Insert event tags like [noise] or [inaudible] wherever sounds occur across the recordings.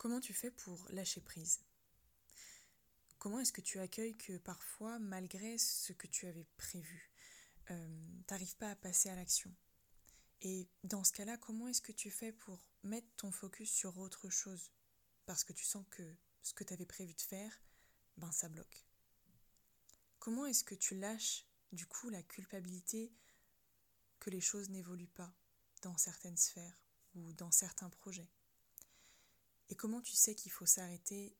Comment tu fais pour lâcher prise? Comment est-ce que tu accueilles que parfois, malgré ce que tu avais prévu, euh, t'arrives pas à passer à l'action? Et dans ce cas-là, comment est-ce que tu fais pour mettre ton focus sur autre chose? Parce que tu sens que ce que tu avais prévu de faire, ben ça bloque. Comment est-ce que tu lâches du coup la culpabilité que les choses n'évoluent pas dans certaines sphères ou dans certains projets? Et comment tu sais qu'il faut s'arrêter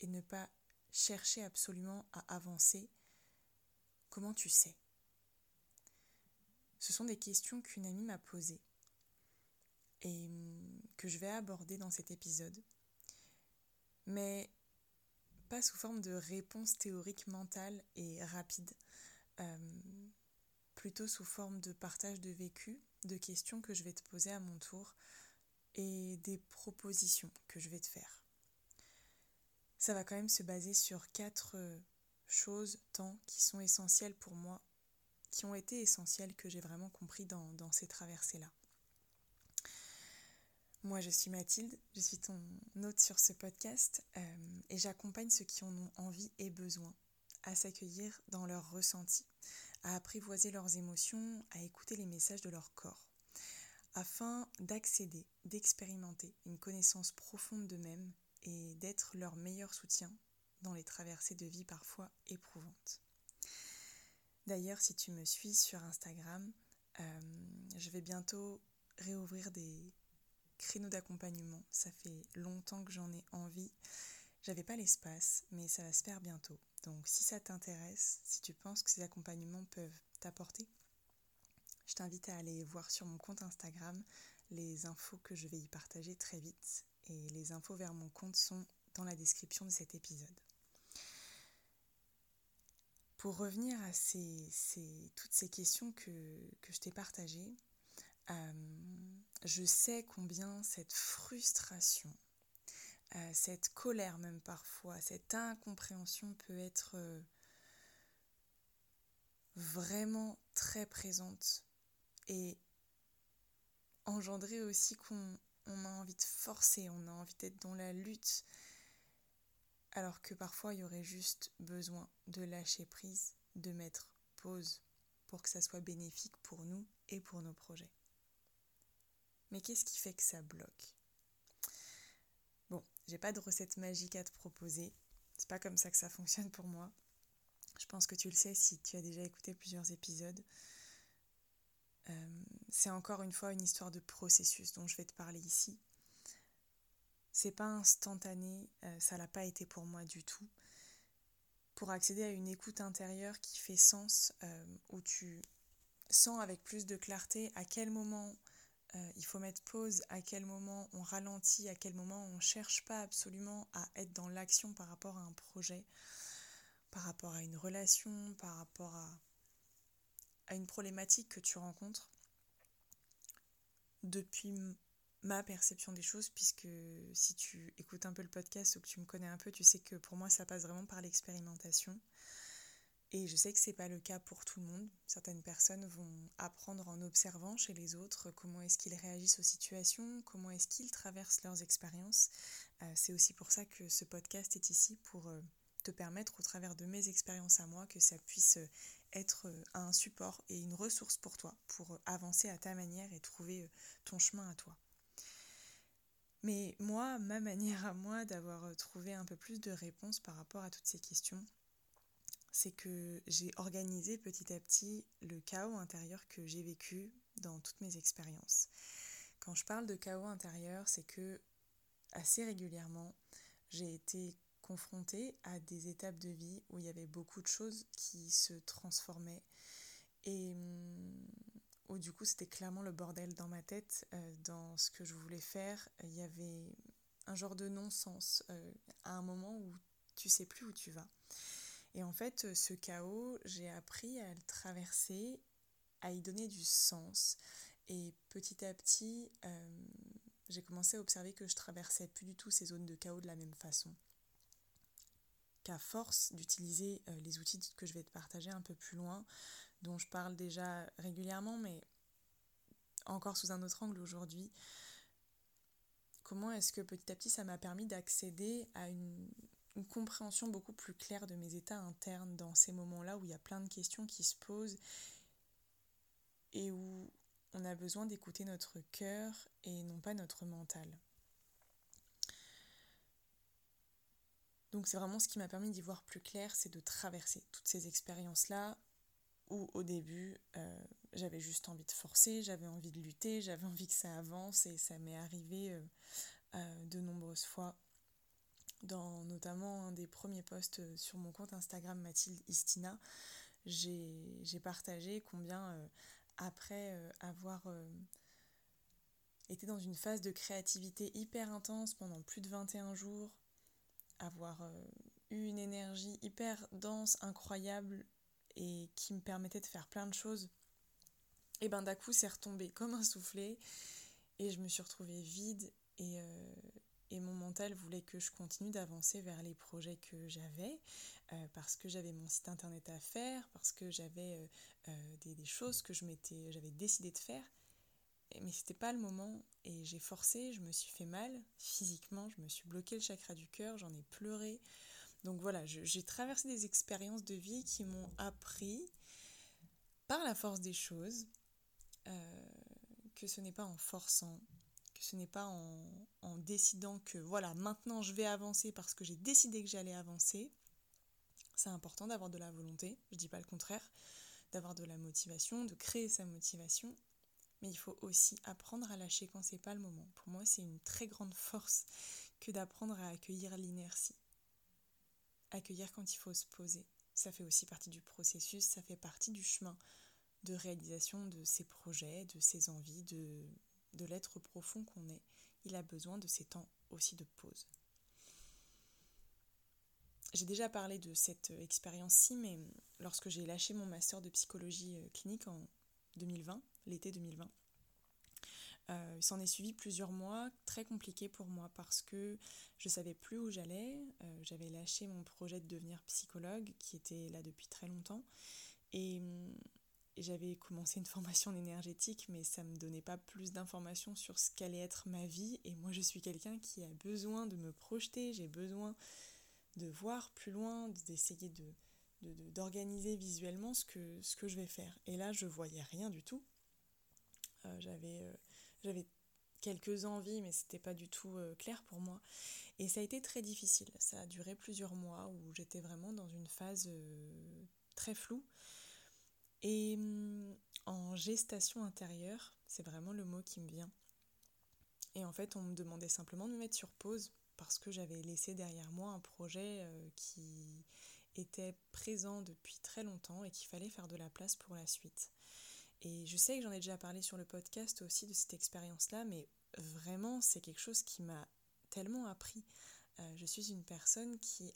et ne pas chercher absolument à avancer? Comment tu sais? Ce sont des questions qu'une amie m'a posées et hum, que je vais aborder dans cet épisode. Mais pas sous forme de réponse théorique mentale et rapide, euh, plutôt sous forme de partage de vécu, de questions que je vais te poser à mon tour et des propositions que je vais te faire ça va quand même se baser sur quatre euh, choses, tant qui sont essentielles pour moi, qui ont été essentielles, que j'ai vraiment compris dans, ces traversées-là. Moi, je suis Mathilde, je suis ton hôte sur ce podcast euh, et j'accompagne ceux qui en ont envie et besoin à s'accueillir dans leurs ressentis, à apprivoiser leurs émotions, à écouter les messages de leur corps, afin d'accéder, d'expérimenter une connaissance profonde d'eux-mêmes et d'être leur meilleur soutien dans les traversées de vie parfois éprouvantes. D'ailleurs, si tu me suis sur Instagram, euh, je vais bientôt réouvrir des créneaux d'accompagnement. Ça fait longtemps que j'en ai envie. J'avais pas l'espace, mais ça va se faire bientôt. Donc si ça t'intéresse, si tu penses que ces accompagnements peuvent t'apporter, je t'invite à aller voir sur mon compte Instagram les infos que je vais y partager très vite et les infos vers mon compte sont dans la description de cet épisode. Pour revenir à toutes ces questions que, je t'ai partagées, euh, je sais combien cette frustration, euh, cette colère même parfois, cette incompréhension peut être euh, vraiment très présente et engendrer aussi qu'on on a envie de forcer, on a envie d'être dans la lutte, alors que parfois il y aurait juste besoin de lâcher prise, de mettre pause pour que ça soit bénéfique pour nous et pour nos projets. Mais qu'est-ce qui fait que ça bloque? Bon, j'ai pas de recette magique à te proposer, c'est pas comme ça que ça fonctionne pour moi. Je pense que tu le sais si tu as déjà écouté plusieurs épisodes. Euh, c'est encore une fois une histoire de processus dont je vais te parler ici. C'est pas instantané, euh, ça l'a pas été pour moi du tout. Pour accéder à une écoute intérieure qui fait sens, euh, où tu sens avec plus de clarté à quel moment il faut mettre pause, à quel moment on ralentit, à quel moment on cherche pas absolument à être dans l'action par rapport à un projet, par rapport à une relation, par rapport à à une problématique que tu rencontres depuis ma perception des choses, puisque si tu écoutes un peu le podcast ou que tu me connais un peu, tu sais que pour moi ça passe vraiment par l'expérimentation. Et je sais que c'est pas le cas pour tout le monde. Certaines personnes vont apprendre en observant chez les autres comment est-ce qu'ils réagissent aux situations, comment est-ce qu'ils traversent leurs expériences. Euh, c'est aussi pour ça que ce podcast est ici pour euh, te permettre au travers de mes expériences à moi que ça puisse être euh, un support et une ressource pour toi, pour euh, avancer à ta manière et trouver euh, ton chemin à toi. Mais moi, ma [laughs] manière à moi d'avoir trouvé un peu plus de réponses par rapport à toutes ces questions, c'est que j'ai organisé petit à petit le chaos intérieur que j'ai vécu dans toutes mes expériences. Quand je parle de chaos intérieur, c'est que assez régulièrement, j'ai été confrontée à des étapes de vie où il y avait beaucoup de choses qui se transformaient et hum, où du coup c'était clairement le bordel dans ma tête, euh, dans ce que je voulais faire. Il y avait un genre de non-sens euh, à un moment où tu sais plus où tu vas. Et en fait, ce chaos, j'ai appris à le traverser, à y donner du sens. Et petit à petit, euh, j'ai commencé à observer que je traversais plus du tout ces zones de chaos de la même façon qu'à force d'utiliser euh, les outils que je vais te partager un peu plus loin, dont je parle déjà régulièrement, mais encore sous un autre angle aujourd'hui, comment est-ce que petit à petit ça m'a permis d'accéder à une, une compréhension beaucoup plus claire de mes états internes dans ces moments-là où il y a plein de questions qui se posent et où on a besoin d'écouter notre cœur et non pas notre mental. Donc c'est vraiment ce qui m'a permis d'y voir plus clair, c'est de traverser toutes ces expériences-là où au début euh, j'avais juste envie de forcer, j'avais envie de lutter, j'avais envie que ça avance et ça m'est arrivé euh, euh, de nombreuses fois dans notamment un des premiers posts sur mon compte Instagram Mathilde Istina, j'ai partagé combien après avoir été dans une phase de créativité hyper intense pendant plus de 21 jours, avoir eu une énergie hyper dense, incroyable et qui me permettait de faire plein de choses, et ben d'un coup c'est retombé comme un soufflet et je me suis retrouvée vide et, euh, et mon mental voulait que je continue d'avancer vers les projets que j'avais euh, parce que j'avais mon site internet à faire, parce que j'avais euh, des, des, choses que j'avais décidé de faire. Mais c'était pas le moment et j'ai forcé, je me suis fait mal physiquement, je me suis bloqué le chakra du cœur, j'en ai pleuré. Donc voilà, j'ai traversé des expériences de vie qui m'ont appris par la force des choses euh, que ce n'est pas en forçant, que ce n'est pas en, décidant que voilà, maintenant je vais avancer parce que j'ai décidé que j'allais avancer. C'est important d'avoir de la volonté, je dis pas le contraire, d'avoir de la motivation, de créer sa motivation, mais il faut aussi apprendre à lâcher quand c'est pas le moment. Pour moi, c'est une très grande force que d'apprendre à accueillir l'inertie accueillir quand il faut se poser. Ça fait aussi partie du processus, ça fait partie du chemin de réalisation de ses projets, de ses envies, de, de l'être profond qu'on est. Il a besoin de ces temps aussi de pause. J'ai déjà parlé de cette expérience-ci, mais lorsque j'ai lâché mon master de psychologie euh, clinique en 2020, l'été 2020, euh, il s'en est suivi plusieurs mois très compliqués pour moi parce que je savais plus où j'allais. Euh, j'avais lâché mon projet de devenir psychologue qui était là depuis très longtemps. Et, j'avais commencé une [laughs] formation en énergétique mais ça me donnait pas plus d'informations sur ce qu'allait être ma vie. Et moi je suis quelqu'un qui a besoin de me projeter, j'ai besoin de voir plus loin, d'essayer de d'organiser visuellement ce que, je vais faire. Et là, je voyais rien du tout. Euh, j'avais j'avais quelques envies, mais c'était pas du tout euh, clair pour moi. Et ça a été très difficile. Ça a duré plusieurs mois où j'étais vraiment dans une phase euh, très floue. Et mm, en gestation intérieure, c'est vraiment le mot qui me vient. Et en fait, on me demandait simplement de me mettre sur pause parce que j'avais laissé derrière moi un projet euh, qui était présent depuis très longtemps et qu'il fallait faire de la place pour la suite. Et je sais que j'en ai déjà parlé sur le podcast aussi de cette expérience-là, mais vraiment, c'est quelque chose qui m'a tellement appris. Euh, je suis une personne qui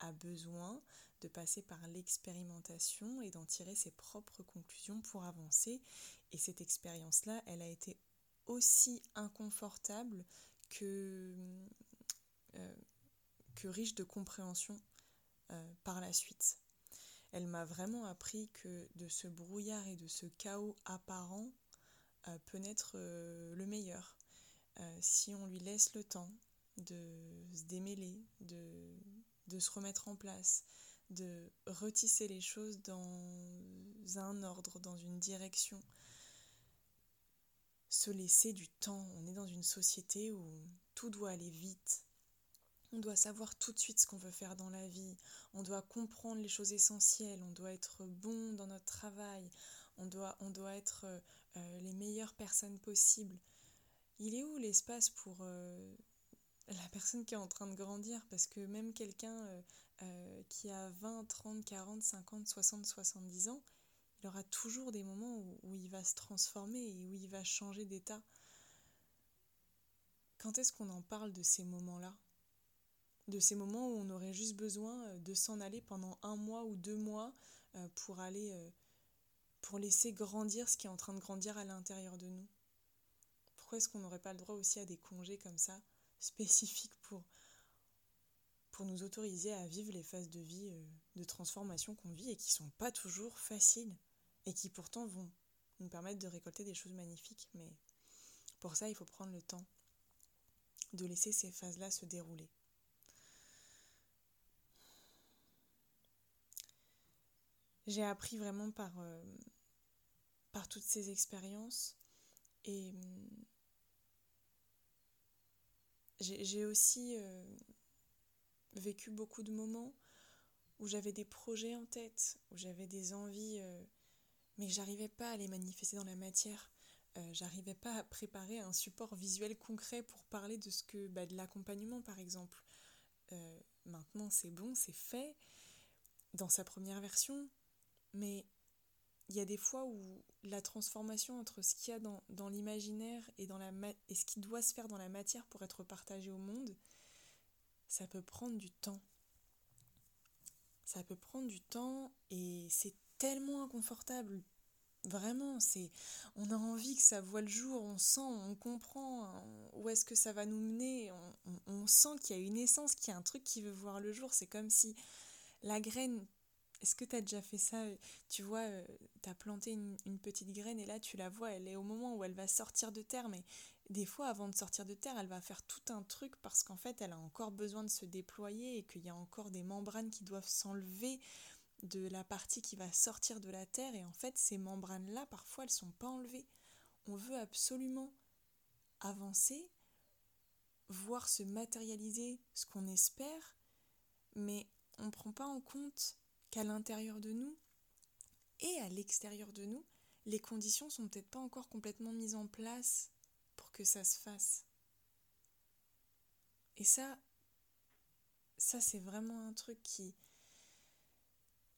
a besoin de passer par l'expérimentation et d'en tirer ses propres conclusions pour avancer. Et cette expérience-là, elle a été aussi inconfortable que, euh, que riche de compréhension euh, par la suite elle m'a vraiment appris que de ce brouillard et de ce chaos apparent euh, peut naître euh, le meilleur si on lui laisse le temps de se démêler, de, de se remettre en place, de retisser les choses dans un ordre, dans une direction. Se laisser du temps. On est dans une société où tout doit aller vite, on doit savoir tout de suite ce qu'on veut faire dans la vie, on doit comprendre les choses essentielles, on doit être bon dans notre travail, on doit, on doit être euh, euh, les meilleures personnes possibles. Il est où l'espace pour euh, la personne qui est en train de grandir? Parce que même quelqu'un qui a 20, 30, 40, 50, 60, 70 ans, il aura toujours des moments où il va se transformer et où il va changer d'état. Quand est-ce qu'on en parle de ces moments-là? De ces moments où on aurait juste besoin euh, de s'en aller pendant un mois ou deux mois euh, pour aller euh, pour laisser grandir ce qui est en train de grandir à l'intérieur de nous. Pourquoi est-ce qu'on n'aurait pas le droit aussi à des congés comme ça, [laughs] spécifiques pour, pour nous autoriser à vivre les phases de vie, de transformation qu'on vit et qui sont pas toujours faciles et qui pourtant vont nous permettre de récolter des choses magnifiques. Mais pour ça, il faut prendre le temps. de laisser ces phases-là se dérouler. J'ai appris vraiment par, euh, par toutes ces expériences et hum, j'ai aussi euh, vécu beaucoup de moments où j'avais des projets en tête, où j'avais des envies, euh, mais j'arrivais pas à les manifester dans la matière. Euh, j'arrivais pas à préparer un support visuel concret pour parler de ce que bah, de l'accompagnement par exemple. Euh, maintenant c'est bon, c'est fait dans sa première version, mais il y a des fois où la transformation entre ce qu'il y a dans, l'imaginaire et, ce qui doit se faire dans la matière pour être partagé au monde, ça peut prendre du temps ça peut prendre du temps et c'est tellement inconfortable. Vraiment, c'est on a envie que ça voit le jour, on sent, on comprend où est-ce que ça va nous mener, on, sent qu'il y a une essence, qu'il y a un truc qui veut voir le jour. C'est comme si la graine, est-ce que tu as déjà fait ça Tu vois, euh, tu as planté une, une, petite graine et là tu la vois, elle est au moment où elle va sortir de terre, mais des fois, avant de sortir de terre, elle va faire tout un truc parce qu'en fait, elle a encore besoin de se déployer et qu'il y a encore des membranes qui doivent s'enlever de la partie qui va sortir de la terre. Et en fait, ces membranes-là, parfois, elles ne sont pas enlevées. On veut absolument avancer, voir se matérialiser ce qu'on espère, mais on ne prend pas en compte qu'à l'intérieur de nous et à l'extérieur de nous, les conditions sont peut-être pas encore complètement mises en place que ça se fasse. Et ça, ça c'est vraiment un truc qui,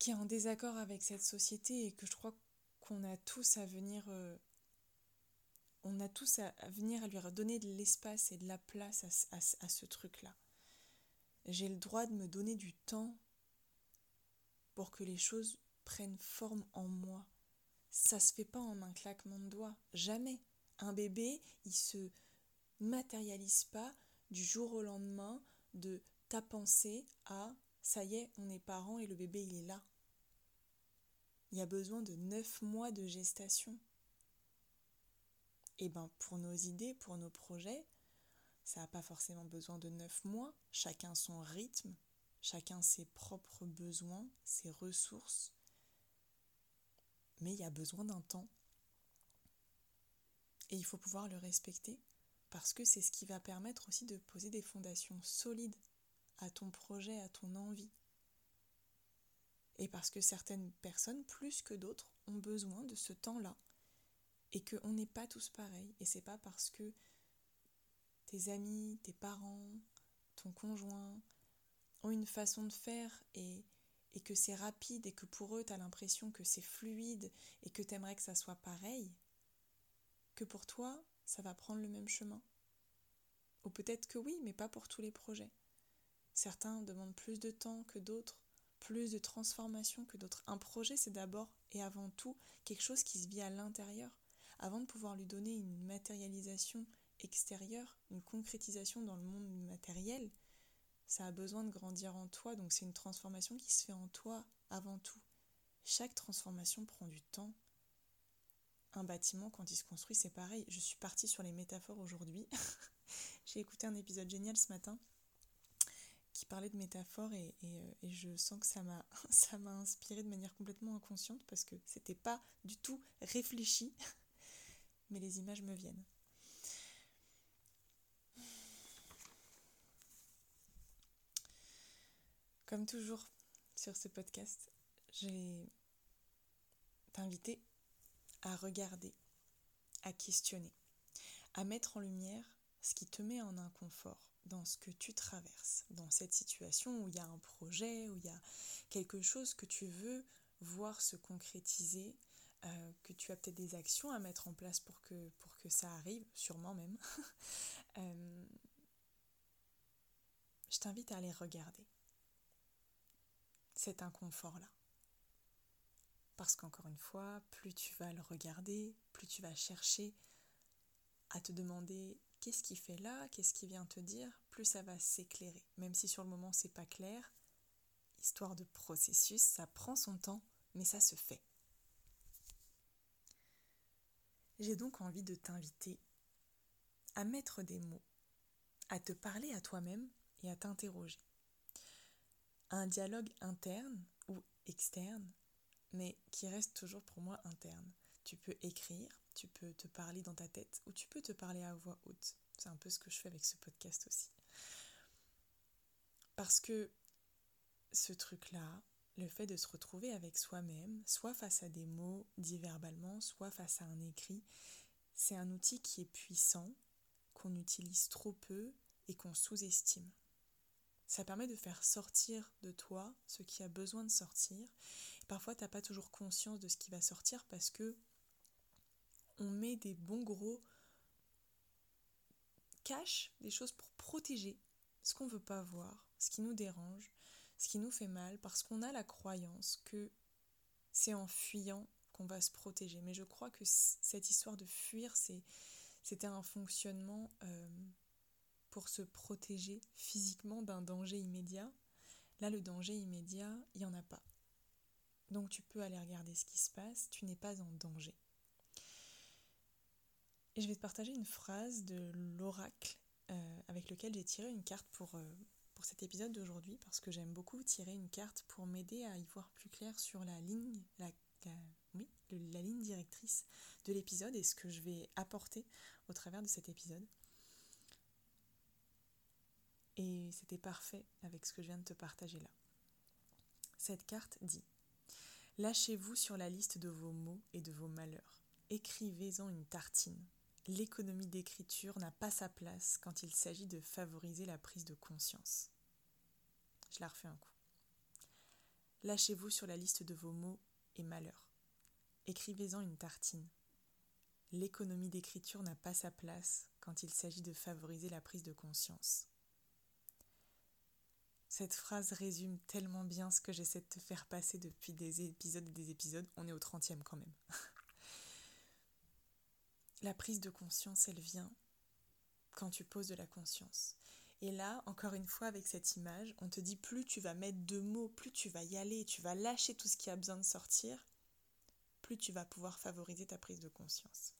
est en désaccord avec cette société et que je crois qu'on a tous à venir, euh, on a tous à, venir lui redonner de l'espace et de la place à, à ce truc-là. J'ai le droit de me donner du temps pour que les choses prennent forme en moi. Ça se fait pas en un claquement de doigts, jamais. Un bébé, il se matérialise pas du jour au lendemain de ta pensée à ça y est, on est parents et le bébé il est là. Il y a besoin de neuf mois de gestation. Et eh ben pour nos idées, pour nos projets, ça n'a pas forcément besoin de neuf mois, chacun son rythme, chacun ses propres besoins, ses ressources. Mais il y a besoin d'un temps. Et il faut pouvoir le respecter parce que c'est ce qui va permettre aussi de poser des fondations solides à ton projet, à ton envie. Et parce que certaines personnes, plus que d'autres, ont besoin de ce temps-là. Et qu'on n'est pas tous pareils. Et c'est pas parce que tes amis, tes parents, ton conjoint ont une façon de faire et, et que c'est rapide et que pour eux tu as l'impression que c'est fluide et que tu aimerais que ça soit pareil, que pour toi, ça va prendre le même chemin. Ou peut-être que oui, mais pas pour tous les projets. Certains demandent plus de temps que d'autres, plus de transformation que d'autres. Un projet, c'est d'abord et avant tout quelque chose qui se vit à l'intérieur. Avant de pouvoir lui donner une matérialisation extérieure, une concrétisation dans le monde matériel, ça a besoin de grandir en toi, donc c'est une transformation qui se fait en toi avant tout. Chaque transformation prend du temps, un bâtiment, quand il se construit, c'est pareil. Je suis partie sur les métaphores aujourd'hui. [laughs] J'ai écouté un épisode génial ce matin qui parlait de métaphores et, euh, je sens que ça m'a [laughs] ça m'a inspiré de manière complètement inconsciente parce que c'était pas du tout réfléchi, [laughs] mais les images me viennent. Comme toujours sur ce podcast, j'ai t'inviter à regarder, à questionner, à mettre en lumière ce qui te met en inconfort dans ce que tu traverses, dans cette situation où il y a un projet, où il y a quelque chose que tu veux voir se concrétiser, euh, que tu as peut-être des actions à mettre en place pour que, pour que ça arrive, sûrement même. [laughs] Euh, je t'invite à aller regarder cet inconfort-là. Parce qu'encore une fois, plus tu vas le regarder, plus tu vas chercher à te demander qu'est-ce qui fait là, qu'est-ce qui vient te dire, plus ça va s'éclairer. Même si sur le moment c'est pas clair, histoire de processus, ça prend son temps, mais ça se fait. J'ai donc envie de t'inviter à mettre des mots, à te parler à toi-même et à t'interroger. Un dialogue interne ou externe, mais qui reste toujours pour moi interne. Tu peux écrire, tu peux te parler dans ta tête ou tu peux te parler à voix haute. C'est un peu ce que je fais avec ce podcast aussi. Parce que ce truc-là, le fait de se retrouver avec soi-même, soit face à des mots dits verbalement, soit face à un écrit, c'est un outil qui est puissant, qu'on utilise trop peu et qu'on sous-estime. Ça permet de faire sortir de toi ce qui a besoin de sortir. parfois, tu n'as pas toujours conscience de ce qui va sortir parce que on met des bons gros caches, des choses pour protéger ce qu'on ne veut pas voir, ce qui nous dérange, ce qui nous fait mal, parce qu'on a la croyance que c'est en fuyant qu'on va se protéger. Mais je crois que cette histoire de fuir, c'était un fonctionnement euh, pour se protéger physiquement d'un danger immédiat. Là, le danger immédiat, il n'y en a pas. Donc tu peux aller regarder ce qui se passe, tu n'es pas en danger. Et je vais te partager une phrase de l'oracle euh, avec lequel j'ai tiré une carte pour, euh, pour cet épisode d'aujourd'hui parce que j'aime beaucoup tirer une carte pour m'aider à y voir plus clair sur la ligne, la ligne directrice de l'épisode et ce que je vais apporter au travers de cet épisode. Et c'était parfait avec ce que je viens de te partager là. Cette carte dit Lâchez-vous sur la liste de vos maux et de vos malheurs. Écrivez-en une tartine l'économie d'écriture n'a pas sa place quand il s'agit de favoriser la prise de conscience. Je la refais un coup. Lâchez-vous sur la liste de vos mots et malheurs. Écrivez-en une tartine. L'économie d'écriture n'a pas sa place quand il s'agit de favoriser la prise de conscience. Cette phrase résume tellement bien ce que j'essaie de te faire passer depuis des épisodes et des épisodes. On est au 30e quand même. [laughs] La prise de conscience, elle vient quand tu poses de la conscience. Et là, encore une fois, avec cette image, on te dit plus tu vas mettre de mots, plus tu vas y aller, tu vas lâcher tout ce qui a besoin de sortir, plus tu vas pouvoir favoriser ta prise de conscience.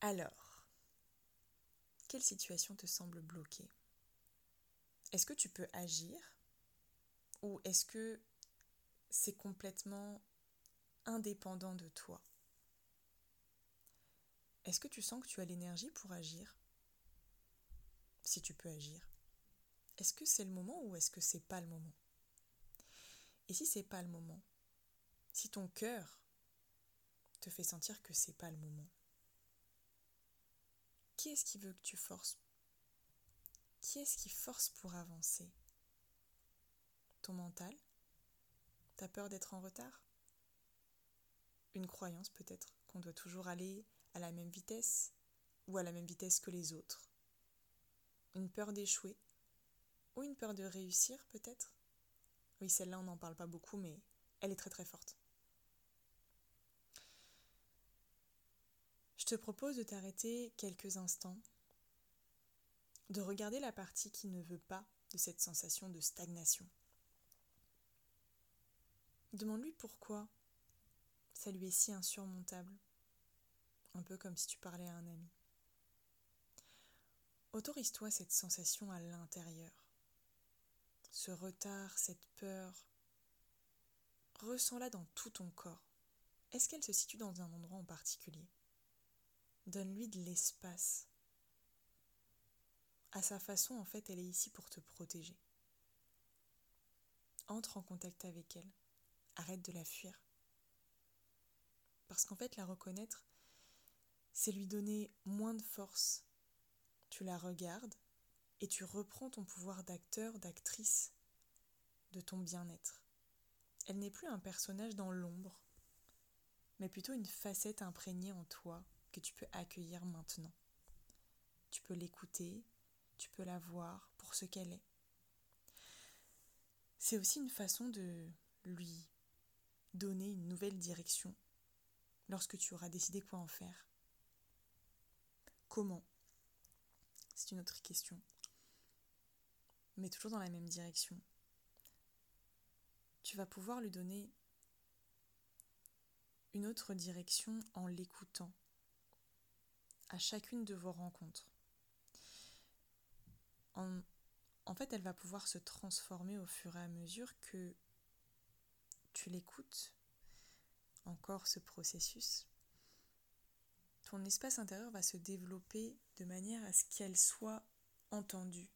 Alors, quelle situation te semble bloquée Est-ce que tu peux agir ou est-ce que c'est complètement indépendant de toi? Est-ce que tu sens que tu as l'énergie pour agir? Si tu peux agir. Est-ce que c'est le moment ou est-ce que c'est pas le moment? Et si c'est pas le moment Si ton cœur te fait sentir que c'est pas le moment Qui est-ce qui veut que tu forces Qui est-ce qui force pour avancer? Ton mental? T'as peur d'être en retard? Une croyance peut-être qu'on doit toujours aller à la même vitesse ou à la même vitesse que les autres? Une peur d'échouer? Ou une peur de réussir peut-être? Oui, celle-là on n'en parle pas beaucoup, mais elle est très très forte. Je te propose de t'arrêter quelques instants, de regarder la partie qui ne veut pas de cette sensation de stagnation. Demande-lui pourquoi ça lui est si insurmontable un peu comme si tu parlais à un ami. Autorise-toi cette sensation à l'intérieur, ce retard, cette peur. Ressens-la dans tout ton corps. Est-ce qu'elle se situe dans un endroit en particulier? Donne-lui de l'espace. À sa façon, en fait, elle est ici pour te protéger. Entre en contact avec elle. Arrête de la fuir. Parce qu'en fait, la reconnaître, c'est lui donner moins de force. Tu la regardes et tu reprends ton pouvoir d'acteur, d'actrice de ton bien-être. Elle n'est plus un personnage dans l'ombre, mais plutôt une facette imprégnée en toi que tu peux accueillir maintenant. Tu peux l'écouter, tu peux la voir pour ce qu'elle est. C'est aussi une façon de lui donner une nouvelle direction lorsque tu auras décidé quoi en faire. Comment? C'est une autre question. Mais toujours dans la même direction. Tu vas pouvoir lui donner une autre direction en l'écoutant à chacune de vos rencontres. En fait, elle va pouvoir se transformer au fur et à mesure que tu l'écoutes, encore ce processus. Ton espace intérieur va se développer de manière à ce qu'elle soit entendue.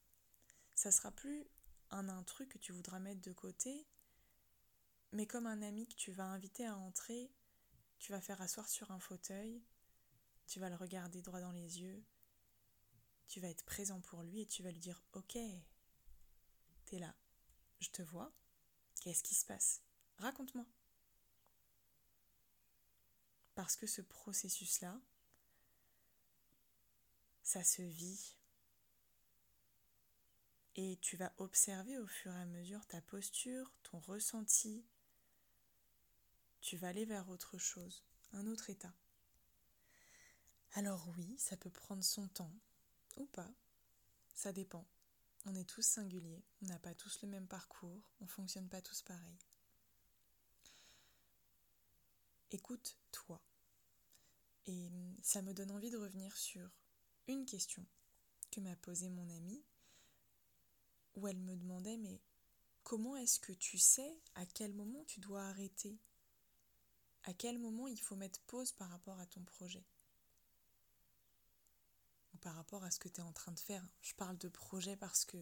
Ça sera plus un intrus que tu voudras mettre de côté, mais comme un ami que tu vas inviter à entrer, tu vas faire asseoir sur un fauteuil, tu vas le regarder droit dans les yeux, tu vas être présent pour lui et tu vas lui dire Ok, t'es là, je te vois, qu'est-ce qui se passe? Raconte-moi. Parce que ce processus-là, ça se vit. Et tu vas observer au fur et à mesure ta posture, ton ressenti. Tu vas aller vers autre chose, un autre état. Alors oui, ça peut prendre son temps, ou pas. Ça dépend. On est tous singuliers, on n'a pas tous le même parcours, on ne fonctionne pas tous pareil. Écoute-toi. Et ça me donne envie de revenir sur une question que m'a posée mon amie, où elle me demandait mais comment est-ce que tu sais à quel moment tu dois arrêter? À quel moment il faut mettre pause par rapport à ton projet? Par rapport à ce que tu es en train de faire Je parle de projet parce que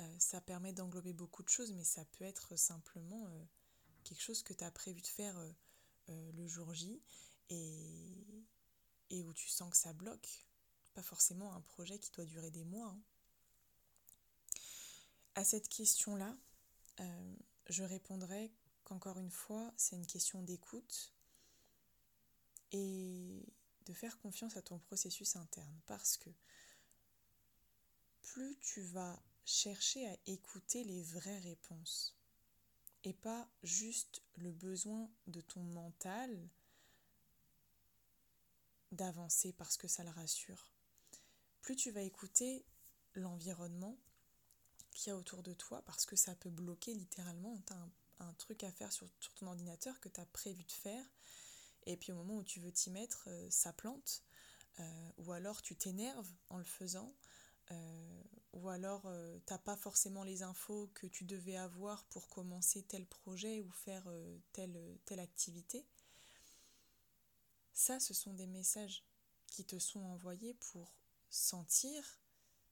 euh, ça permet d'englober beaucoup de choses, mais ça peut être simplement euh, quelque chose que tu as prévu de faire euh, le jour J et, et où tu sens que ça bloque pas forcément un projet qui doit durer des mois. Hein. À cette question-là, je répondrai qu'encore une fois, c'est une question d'écoute et faire confiance à ton processus interne parce que plus tu vas chercher à écouter les vraies réponses et pas juste le besoin de ton mental d'avancer parce que ça le rassure plus tu vas écouter l'environnement qu'il y a autour de toi, parce que ça peut bloquer littéralement. Tu as un, truc à faire sur, ton ordinateur que tu as prévu de faire, et puis au moment où tu veux t'y mettre, euh, ça plante, euh, ou alors tu t'énerves en le faisant, euh, ou alors tu n'as pas forcément les infos que tu devais avoir pour commencer tel projet ou faire telle, telle activité. Ça, ce sont des messages qui te sont envoyés pour sentir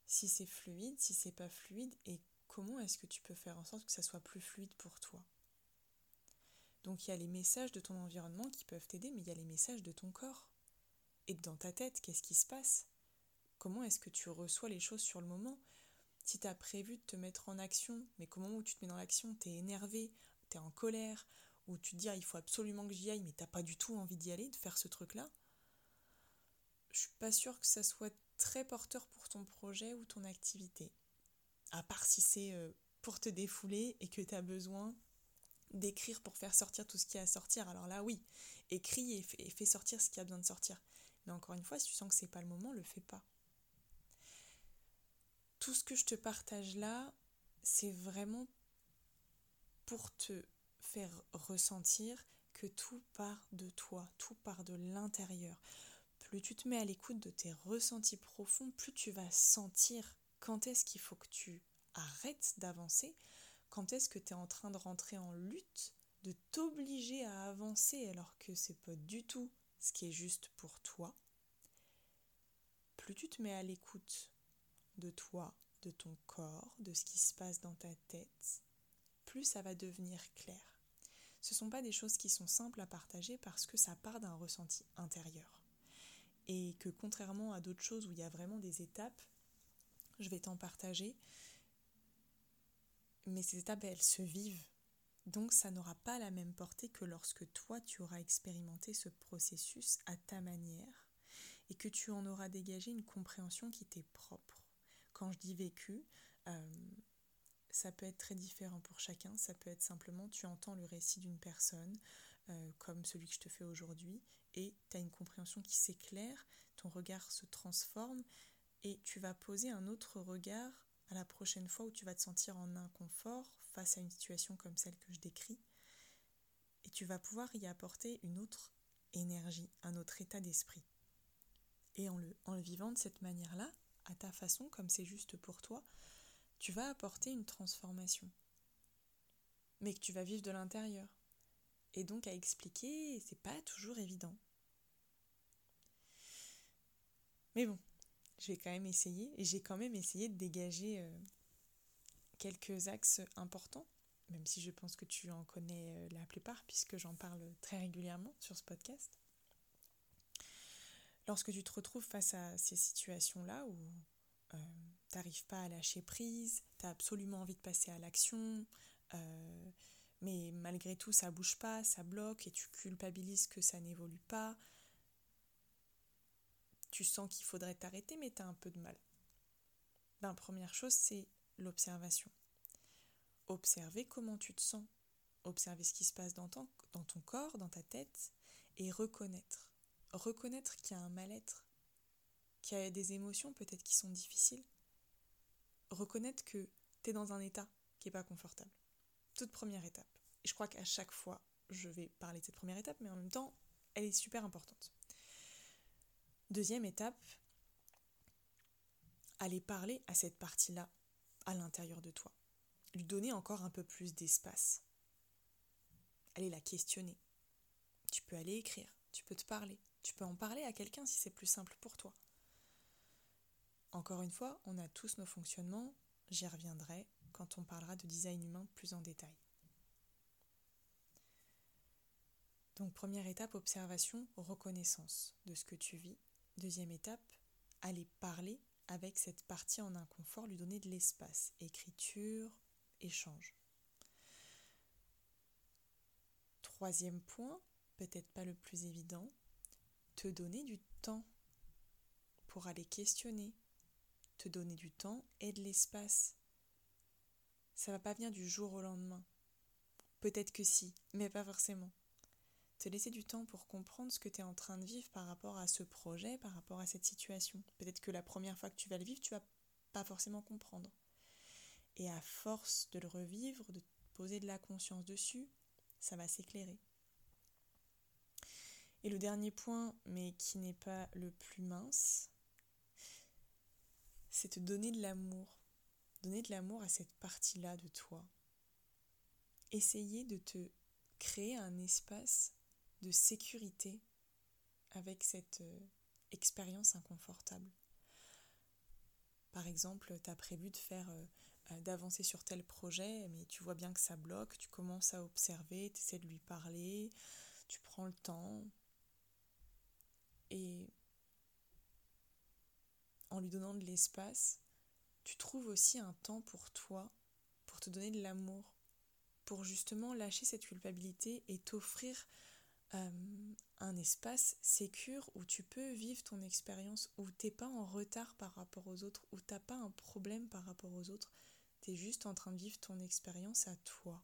si c'est fluide, si c'est pas fluide et comment est-ce que tu peux faire en sorte que ça soit plus fluide pour toi. Donc il y a les messages de ton environnement qui peuvent t'aider, mais il y a les messages de ton corps. Et dans ta tête, qu'est-ce qui se passe? Comment est-ce que tu reçois les choses sur le moment? Si tu as prévu de te mettre en action, mais qu'au moment où tu te mets dans l'action, tu es énervé, tu es en colère, ou tu te dis ah, il faut absolument que j'y aille, mais t'as pas du tout envie d'y aller, de faire ce truc-là, je suis pas sûre que ça soit très porteur pour ton projet ou ton activité. À part si c'est euh, pour te défouler et que tu as besoin d'écrire pour faire sortir tout ce qui a à sortir. Alors là, oui, écris et fais, sortir ce qui a besoin de sortir. Mais encore une fois, si tu sens que c'est pas le moment, le fais pas. Tout ce que je te partage là, c'est vraiment pour te faire ressentir que tout part de toi, tout part de l'intérieur plus tu te mets à l'écoute de tes ressentis profonds, plus tu vas sentir quand est-ce qu'il faut que tu arrêtes d'avancer, quand est-ce que tu es en train de rentrer en lutte, de t'obliger à avancer alors que c'est pas du tout ce qui est juste pour toi. Plus tu te mets à l'écoute de toi, de ton corps, de ce qui se passe dans ta tête, plus ça va devenir clair. Ce ne sont pas des choses qui sont simples à partager parce que ça part d'un ressenti intérieur et que contrairement à d'autres choses où il y a vraiment des étapes, je vais t'en partager, mais ces étapes, elles se vivent. Donc ça n'aura pas la même portée que lorsque toi, tu auras expérimenté ce processus à ta manière et que tu en auras dégagé une compréhension qui t'est propre. Quand je dis vécu, euh, ça peut être très différent pour chacun. Ça peut être simplement, tu entends le récit d'une personne, euh, comme celui que je te fais aujourd'hui, et tu as une compréhension qui s'éclaire, ton regard se transforme, et tu vas poser un autre regard à la prochaine fois où tu vas te sentir en inconfort face à une situation comme celle que je décris, et tu vas pouvoir y apporter une autre énergie, un autre état d'esprit. Et en le, vivant de cette manière-là, à ta façon, comme c'est juste pour toi, tu vas apporter une transformation, mais que tu vas vivre de l'intérieur. Et donc à expliquer, c'est pas toujours évident. Mais bon, je vais quand même essayer, et j'ai quand même essayé de dégager euh, quelques axes importants, même si je pense que tu en connais euh, la plupart, puisque j'en parle très régulièrement sur ce podcast. Lorsque tu te retrouves face à ces situations-là où euh, tu n'arrives pas à lâcher prise, tu as absolument envie de passer à l'action, euh, mais malgré tout ça bouge pas, ça bloque et tu culpabilises que ça n'évolue pas, tu sens qu'il faudrait t'arrêter mais tu un peu de mal. Ben, première chose, c'est l'observation. Observer comment tu te sens, observer ce qui se passe dans ton, dans ton corps, dans ta tête, et reconnaître reconnaître qu'il y a un mal-être, qu'il y a des émotions peut-être qui sont difficiles. Reconnaître que tu es dans un état qui n'est pas confortable. Toute première étape. Et je crois qu'à chaque fois, je vais parler de cette première étape, mais en même temps, elle est super importante. Deuxième étape, aller parler à cette partie-là à l'intérieur de toi. Lui donner encore un peu plus d'espace. Aller la questionner. Tu peux aller écrire, tu peux te parler, tu peux en parler à quelqu'un si c'est plus simple pour toi. Encore une fois, on a tous nos fonctionnements, j'y reviendrai quand on parlera de design humain plus en détail. Donc première étape, observation, reconnaissance de ce que tu vis. Deuxième étape, aller parler avec cette partie en inconfort, lui donner de l'espace, écriture, échange. Troisième point, peut-être pas le plus évident, te donner du temps pour aller questionner, te donner du temps et de l'espace. Ça va pas venir du jour au lendemain. Peut-être que si, mais pas forcément. Te laisser du temps pour comprendre ce que tu es en train de vivre par rapport à ce projet, par rapport à cette situation. Peut-être que la première fois que tu vas le vivre, tu vas pas forcément comprendre. Et à force de le revivre, de poser de la conscience dessus, ça va s'éclairer. Et le dernier point, mais qui n'est pas le plus mince, c'est te donner de l'amour. Donner de l'amour à cette partie-là de toi. Essayer de te créer un espace de sécurité avec cette euh, expérience inconfortable. Par exemple, tu as prévu de faire euh, euh, d'avancer sur tel projet, mais tu vois bien que ça bloque, tu commences à observer, tu essaies de lui parler, tu prends le temps, et en lui donnant de l'espace, tu trouves aussi un temps pour toi, pour te donner de l'amour, pour justement lâcher cette culpabilité et t'offrir euh, un espace sécure où tu peux vivre ton expérience, où t'es pas en retard par rapport aux autres, où t'as pas un problème par rapport aux autres, tu es juste en train de vivre ton expérience à toi.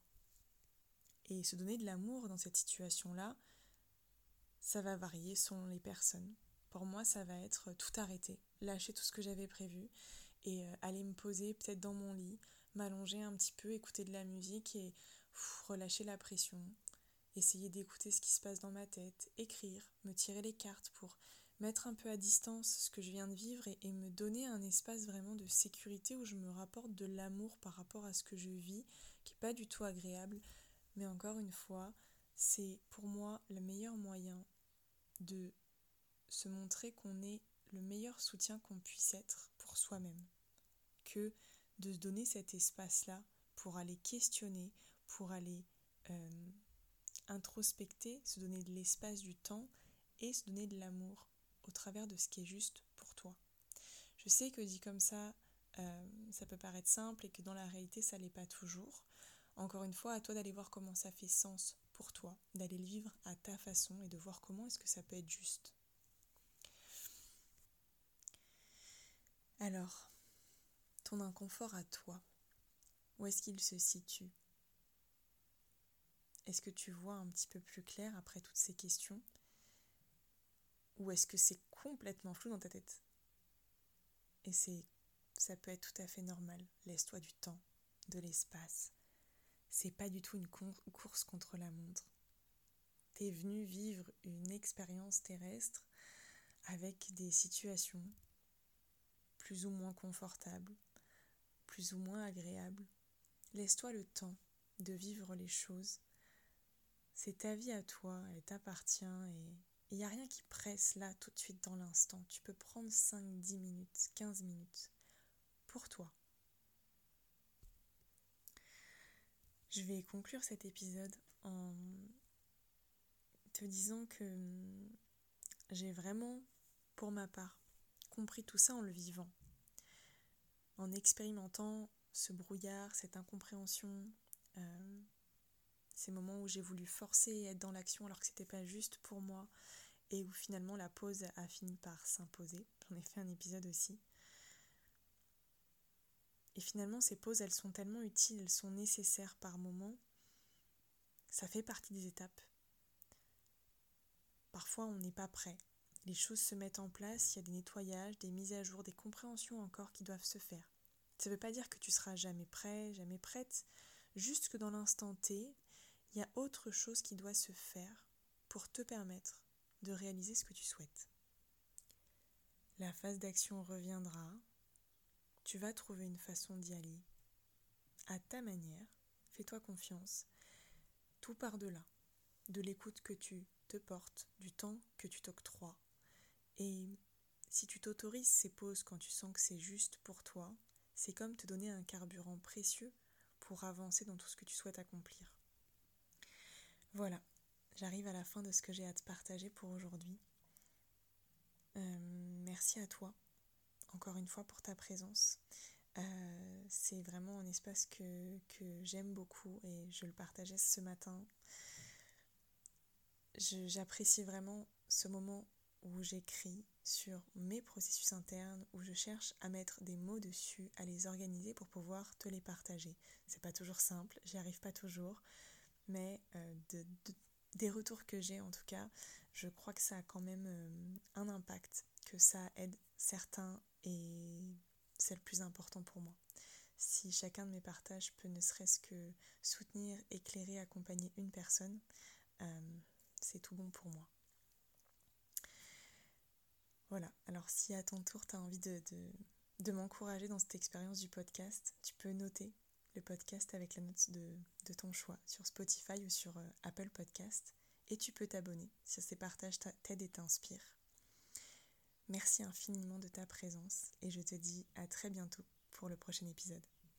Et se donner de l'amour dans cette situation-là, ça va varier selon les personnes. Pour moi, ça va être tout arrêter, lâcher tout ce que j'avais prévu et euh, aller me poser peut-être dans mon lit, m'allonger un petit peu, écouter de la musique et relâcher la pression, essayer d'écouter ce qui se passe dans ma tête, écrire, me tirer les cartes pour mettre un peu à distance ce que je viens de vivre et, me donner un espace vraiment de sécurité où je me rapporte de l'amour par rapport à ce que je vis, qui n'est pas du tout agréable, mais encore une fois, c'est pour moi le meilleur moyen de se montrer qu'on est le meilleur soutien qu'on puisse être pour soi-même, que de se donner cet espace-là pour aller questionner, pour aller euh, introspecter, se donner de l'espace, du temps et se donner de l'amour au travers de ce qui est juste pour toi. Je sais que dit comme ça, euh, ça peut paraître simple et que dans la réalité, ça l'est pas toujours. Encore une fois, à toi d'aller voir comment ça fait sens pour toi, d'aller le vivre à ta façon et de voir comment est-ce que ça peut être juste. Alors, ton inconfort à toi, où est-ce qu'il se situe? Est-ce que tu vois un petit peu plus clair après toutes ces questions? Ou est-ce que c'est complètement flou dans ta tête? Et c'est ça peut être tout à fait normal. Laisse-toi du temps, de l'espace, c'est pas du tout une course contre la montre. T'es venu vivre une expérience terrestre avec des situations plus ou moins confortables, plus ou moins agréable. Laisse-toi le temps de vivre les choses. C'est ta vie à toi, elle t'appartient et il n'y a rien qui presse là tout de suite dans l'instant. Tu peux prendre 5, 10 minutes, 15 minutes pour toi. Je vais conclure cet épisode en te disant que j'ai vraiment, pour ma part, compris tout ça en le vivant, en expérimentant ce brouillard, cette incompréhension, euh, ces moments où j'ai voulu forcer et être dans l'action alors que c'était pas juste pour moi et où finalement la pause a fini par s'imposer. J'en ai fait un épisode aussi. Et finalement, ces pauses, elles sont tellement utiles, elles sont nécessaires par moments. Ça fait partie des étapes. Parfois, on n'est pas prêt. Les choses se mettent en place, il y a des nettoyages, des mises à jour, des compréhensions encore qui doivent se faire. Ça ne veut pas dire que tu seras jamais prêt, jamais prête, juste que dans l'instant T, il y a autre chose qui doit se faire pour te permettre de réaliser ce que tu souhaites. La phase d'action reviendra, tu vas trouver une façon d'y aller. À ta manière, fais-toi confiance, tout par-delà, de l'écoute que tu te portes, du temps que tu t'octroies. Et si tu t'autorises ces pauses quand tu sens que c'est juste pour toi, c'est comme te donner un carburant précieux pour avancer dans tout ce que tu souhaites accomplir. Voilà, j'arrive à la fin de ce que j'ai à te partager pour aujourd'hui. Euh, merci à toi, encore une fois, pour ta présence. Euh, c'est vraiment un espace que, que j'aime beaucoup et je le partageais ce matin. J'apprécie vraiment ce moment où j'écris sur mes processus internes, où je cherche à mettre des mots dessus, à les organiser pour pouvoir te les partager. C'est pas toujours simple, j'y arrive pas toujours, mais euh, des retours que j'ai en tout cas, je crois que ça a quand même euh, un impact, que ça aide certains et c'est le plus important pour moi. Si chacun de mes partages peut ne serait-ce que soutenir, éclairer, accompagner une personne, euh, c'est tout bon pour moi. Voilà, alors si à ton tour tu as envie de, de, m'encourager dans cette expérience du podcast, tu peux noter le podcast avec la note de, ton choix sur Spotify ou sur euh, Apple Podcast et tu peux t'abonner si ces partages t'aident et t'inspirent. Merci infiniment de ta présence et je te dis à très bientôt pour le prochain épisode.